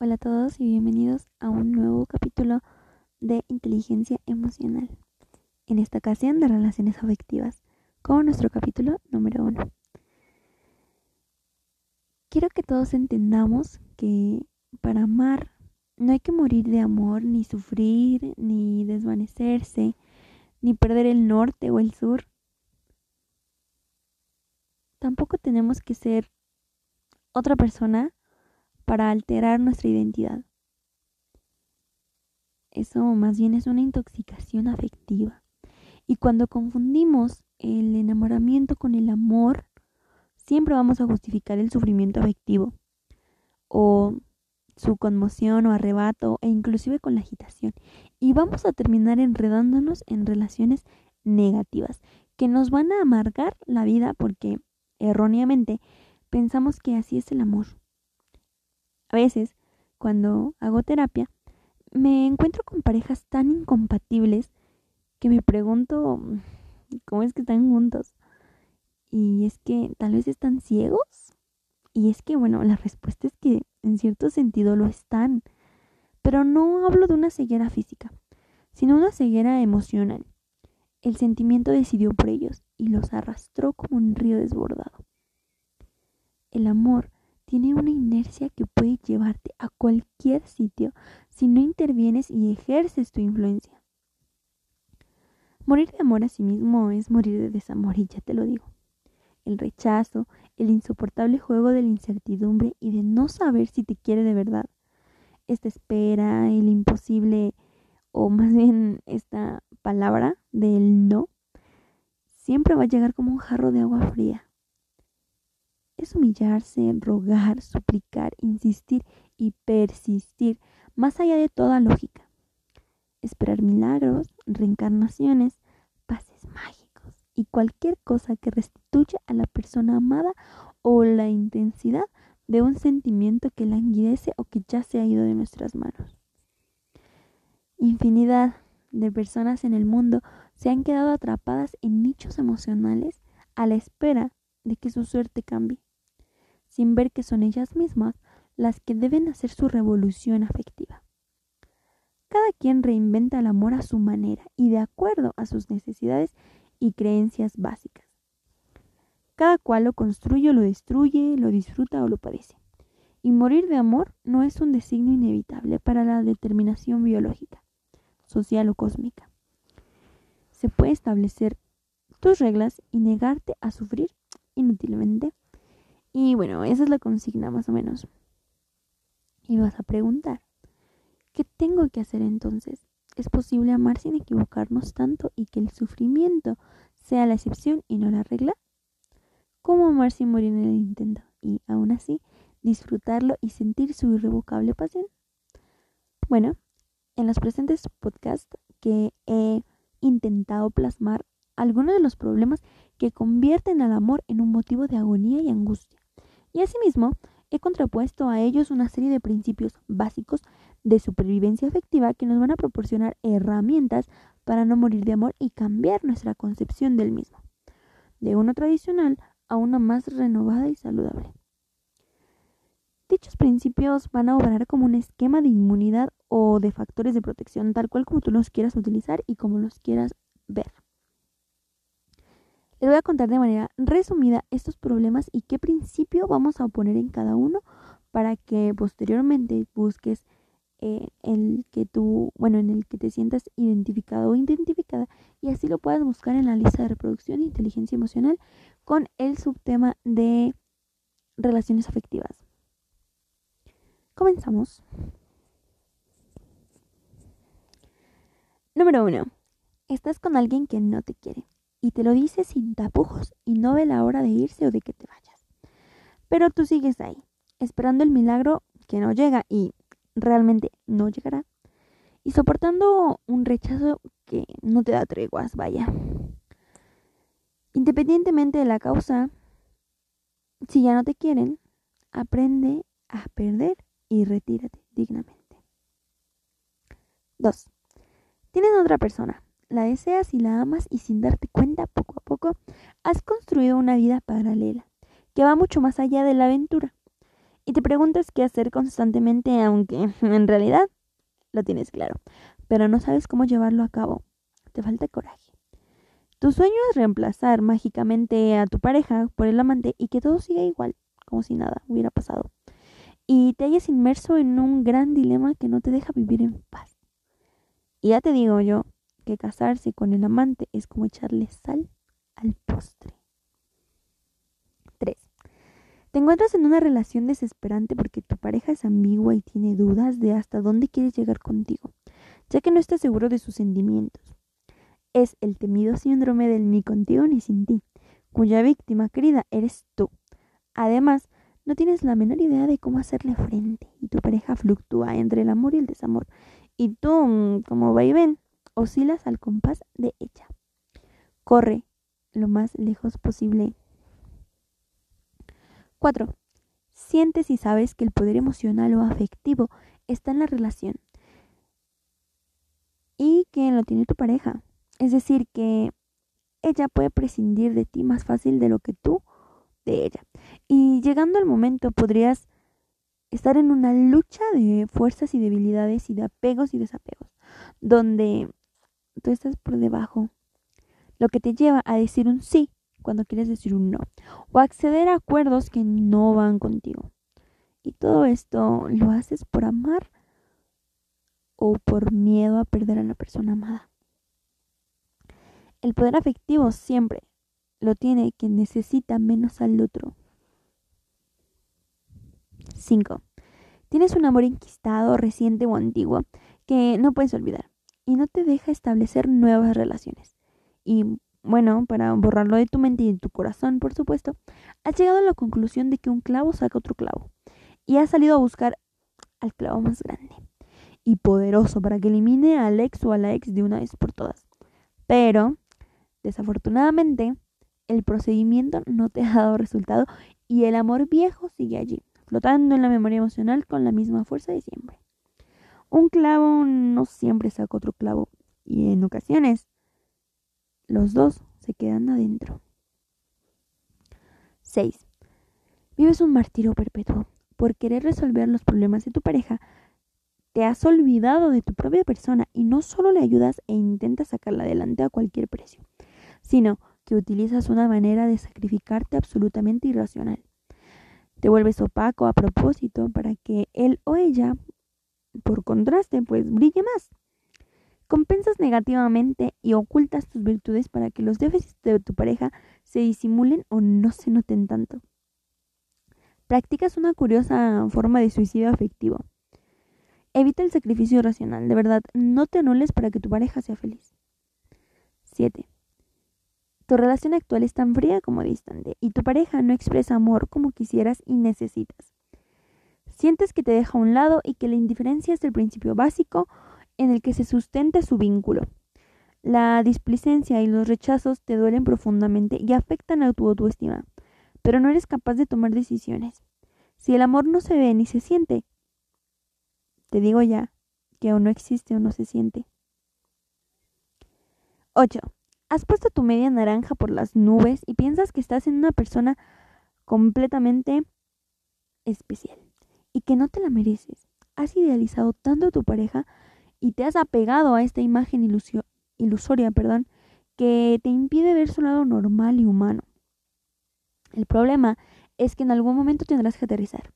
Hola a todos y bienvenidos a un nuevo capítulo de inteligencia emocional. En esta ocasión de relaciones afectivas, con nuestro capítulo número uno. Quiero que todos entendamos que para amar no hay que morir de amor, ni sufrir, ni desvanecerse, ni perder el norte o el sur. Tampoco tenemos que ser otra persona para alterar nuestra identidad. Eso más bien es una intoxicación afectiva. Y cuando confundimos el enamoramiento con el amor, siempre vamos a justificar el sufrimiento afectivo o su conmoción o arrebato e inclusive con la agitación. Y vamos a terminar enredándonos en relaciones negativas que nos van a amargar la vida porque erróneamente pensamos que así es el amor. A veces, cuando hago terapia, me encuentro con parejas tan incompatibles que me pregunto cómo es que están juntos. Y es que tal vez están ciegos. Y es que, bueno, la respuesta es que en cierto sentido lo están. Pero no hablo de una ceguera física, sino una ceguera emocional. El sentimiento decidió por ellos y los arrastró como un río desbordado. El amor tiene una inercia que puede llevarte a cualquier sitio si no intervienes y ejerces tu influencia. Morir de amor a sí mismo es morir de desamor y ya te lo digo. El rechazo, el insoportable juego de la incertidumbre y de no saber si te quiere de verdad. Esta espera, el imposible, o más bien esta palabra del no, siempre va a llegar como un jarro de agua fría. Humillarse, rogar, suplicar, insistir y persistir, más allá de toda lógica esperar milagros, reencarnaciones, pases mágicos y cualquier cosa que restituya a la persona amada o la intensidad de un sentimiento que languidece o que ya se ha ido de nuestras manos. Infinidad de personas en el mundo se han quedado atrapadas en nichos emocionales a la espera de que su suerte cambie, sin ver que son ellas mismas las que deben hacer su revolución afectiva. Cada quien reinventa el amor a su manera y de acuerdo a sus necesidades y creencias básicas. Cada cual lo construye o lo destruye, lo disfruta o lo padece. Y morir de amor no es un designio inevitable para la determinación biológica, social o cósmica. Se puede establecer tus reglas y negarte a sufrir inútilmente. Y bueno, esa es la consigna más o menos. Y vas a preguntar, ¿Qué tengo que hacer entonces? ¿Es posible amar sin equivocarnos tanto y que el sufrimiento sea la excepción y no la regla? ¿Cómo amar sin morir en el intento y aún así disfrutarlo y sentir su irrevocable pasión? Bueno, en los presentes podcasts que he intentado plasmar algunos de los problemas que convierten al amor en un motivo de agonía y angustia. Y asimismo, he contrapuesto a ellos una serie de principios básicos de supervivencia afectiva que nos van a proporcionar herramientas para no morir de amor y cambiar nuestra concepción del mismo, de uno tradicional a una más renovada y saludable. Dichos principios van a obrar como un esquema de inmunidad o de factores de protección, tal cual como tú los quieras utilizar y como los quieras ver. Les voy a contar de manera resumida estos problemas y qué principio vamos a poner en cada uno para que posteriormente busques eh, el que tú, bueno, en el que te sientas identificado o identificada y así lo puedas buscar en la lista de reproducción e inteligencia emocional con el subtema de relaciones afectivas. Comenzamos. Número uno. Estás con alguien que no te quiere y te lo dice sin tapujos y no ve la hora de irse o de que te vayas. Pero tú sigues ahí, esperando el milagro que no llega y realmente no llegará, y soportando un rechazo que no te da treguas, vaya. Independientemente de la causa, si ya no te quieren, aprende a perder y retírate dignamente. 2. Tienes otra persona, la deseas y la amas y sin darte cuenta, poco a poco, has construido una vida paralela que va mucho más allá de la aventura. Y te preguntas qué hacer constantemente, aunque en realidad lo tienes claro, pero no sabes cómo llevarlo a cabo. Te falta coraje. Tu sueño es reemplazar mágicamente a tu pareja por el amante y que todo siga igual, como si nada hubiera pasado. Y te hayas inmerso en un gran dilema que no te deja vivir en paz. Y ya te digo yo que casarse con el amante es como echarle sal al postre. 3. Te encuentras en una relación desesperante porque tu pareja es ambigua y tiene dudas de hasta dónde quieres llegar contigo, ya que no está seguro de sus sentimientos. Es el temido síndrome del ni contigo ni sin ti, cuya víctima querida eres tú. Además, no tienes la menor idea de cómo hacerle frente y tu pareja fluctúa entre el amor y el desamor y tú, mm, como va y ven, oscilas al compás de ella. Corre lo más lejos posible. 4. Sientes y sabes que el poder emocional o afectivo está en la relación y que lo tiene tu pareja. Es decir, que ella puede prescindir de ti más fácil de lo que tú de ella. Y llegando al momento podrías estar en una lucha de fuerzas y debilidades y de apegos y desapegos, donde tú estás por debajo, lo que te lleva a decir un sí cuando quieres decir un no, o acceder a acuerdos que no van contigo. Y todo esto lo haces por amar o por miedo a perder a la persona amada. El poder afectivo siempre lo tiene quien necesita menos al otro. 5. Tienes un amor enquistado, reciente o antiguo que no puedes olvidar y no te deja establecer nuevas relaciones. Y bueno, para borrarlo de tu mente y de tu corazón, por supuesto, has llegado a la conclusión de que un clavo saca otro clavo y has salido a buscar al clavo más grande y poderoso para que elimine al ex o a la ex de una vez por todas. Pero, desafortunadamente, el procedimiento no te ha dado resultado y el amor viejo sigue allí, flotando en la memoria emocional con la misma fuerza de siempre. Un clavo no siempre saca otro clavo y en ocasiones los dos se quedan adentro. 6. Vives un martirio perpetuo. Por querer resolver los problemas de tu pareja, te has olvidado de tu propia persona y no solo le ayudas e intentas sacarla adelante a cualquier precio, sino que utilizas una manera de sacrificarte absolutamente irracional. Te vuelves opaco a propósito para que él o ella, por contraste, pues brille más. Compensas negativamente y ocultas tus virtudes para que los déficits de tu pareja se disimulen o no se noten tanto. Practicas una curiosa forma de suicidio afectivo. Evita el sacrificio irracional, de verdad, no te anules para que tu pareja sea feliz. 7. Tu relación actual es tan fría como distante y tu pareja no expresa amor como quisieras y necesitas. Sientes que te deja a un lado y que la indiferencia es el principio básico en el que se sustenta su vínculo. La displicencia y los rechazos te duelen profundamente y afectan a tu autoestima, pero no eres capaz de tomar decisiones. Si el amor no se ve ni se siente, te digo ya que o no existe o no se siente. 8. Has puesto tu media naranja por las nubes y piensas que estás en una persona completamente especial y que no te la mereces. Has idealizado tanto a tu pareja y te has apegado a esta imagen ilusoria, perdón, que te impide ver su lado normal y humano. El problema es que en algún momento tendrás que aterrizar.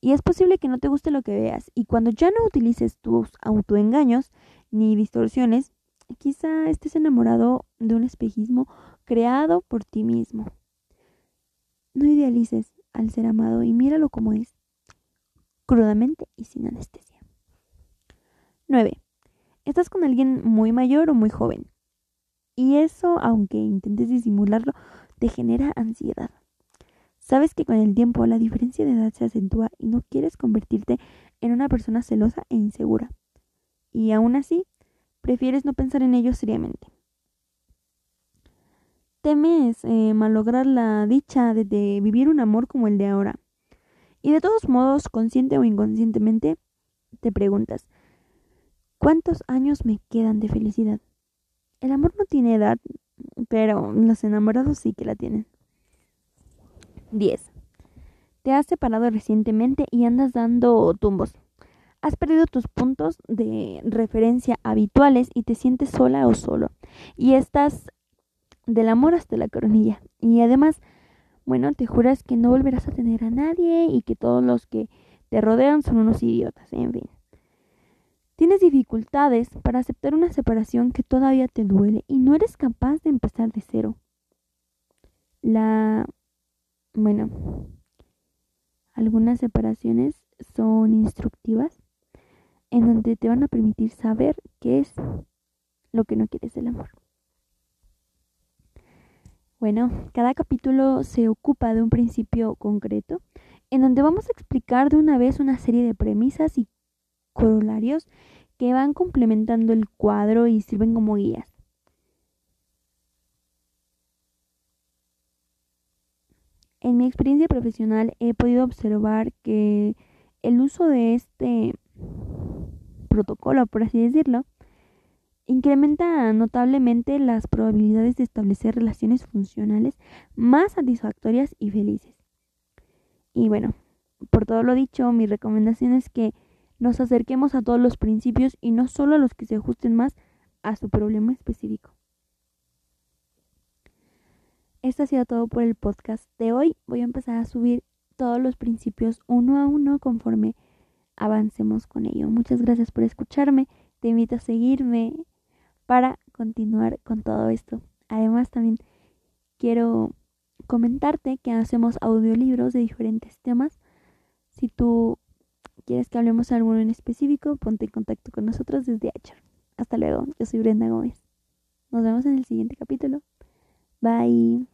Y es posible que no te guste lo que veas. Y cuando ya no utilices tus autoengaños ni distorsiones, Quizá estés enamorado de un espejismo creado por ti mismo. No idealices al ser amado y míralo como es, crudamente y sin anestesia. 9. Estás con alguien muy mayor o muy joven. Y eso, aunque intentes disimularlo, te genera ansiedad. Sabes que con el tiempo la diferencia de edad se acentúa y no quieres convertirte en una persona celosa e insegura. Y aún así, prefieres no pensar en ello seriamente. Temes eh, malograr la dicha de, de vivir un amor como el de ahora. Y de todos modos, consciente o inconscientemente, te preguntas, ¿cuántos años me quedan de felicidad? El amor no tiene edad, pero los enamorados sí que la tienen. 10. te has separado recientemente y andas dando tumbos. Has perdido tus puntos de referencia habituales y te sientes sola o solo. Y estás del amor hasta la coronilla. Y además, bueno, te juras que no volverás a tener a nadie y que todos los que te rodean son unos idiotas, en fin. Tienes dificultades para aceptar una separación que todavía te duele y no eres capaz de empezar de cero. La... Bueno, algunas separaciones son instructivas en donde te van a permitir saber qué es lo que no quieres del amor. Bueno, cada capítulo se ocupa de un principio concreto en donde vamos a explicar de una vez una serie de premisas y corolarios que van complementando el cuadro y sirven como guías. En mi experiencia profesional he podido observar que el uso de este protocolo, por así decirlo, incrementa notablemente las probabilidades de establecer relaciones funcionales más satisfactorias y felices. Y bueno, por todo lo dicho, mi recomendación es que nos acerquemos a todos los principios y no solo a los que se ajusten más a su problema específico. Esto ha sido todo por el podcast de hoy. Voy a empezar a subir todos los principios uno a uno conforme avancemos con ello. Muchas gracias por escucharme. Te invito a seguirme para continuar con todo esto. Además, también quiero comentarte que hacemos audiolibros de diferentes temas. Si tú quieres que hablemos de alguno en específico, ponte en contacto con nosotros desde Anchor. Hasta luego, yo soy Brenda Gómez. Nos vemos en el siguiente capítulo. Bye.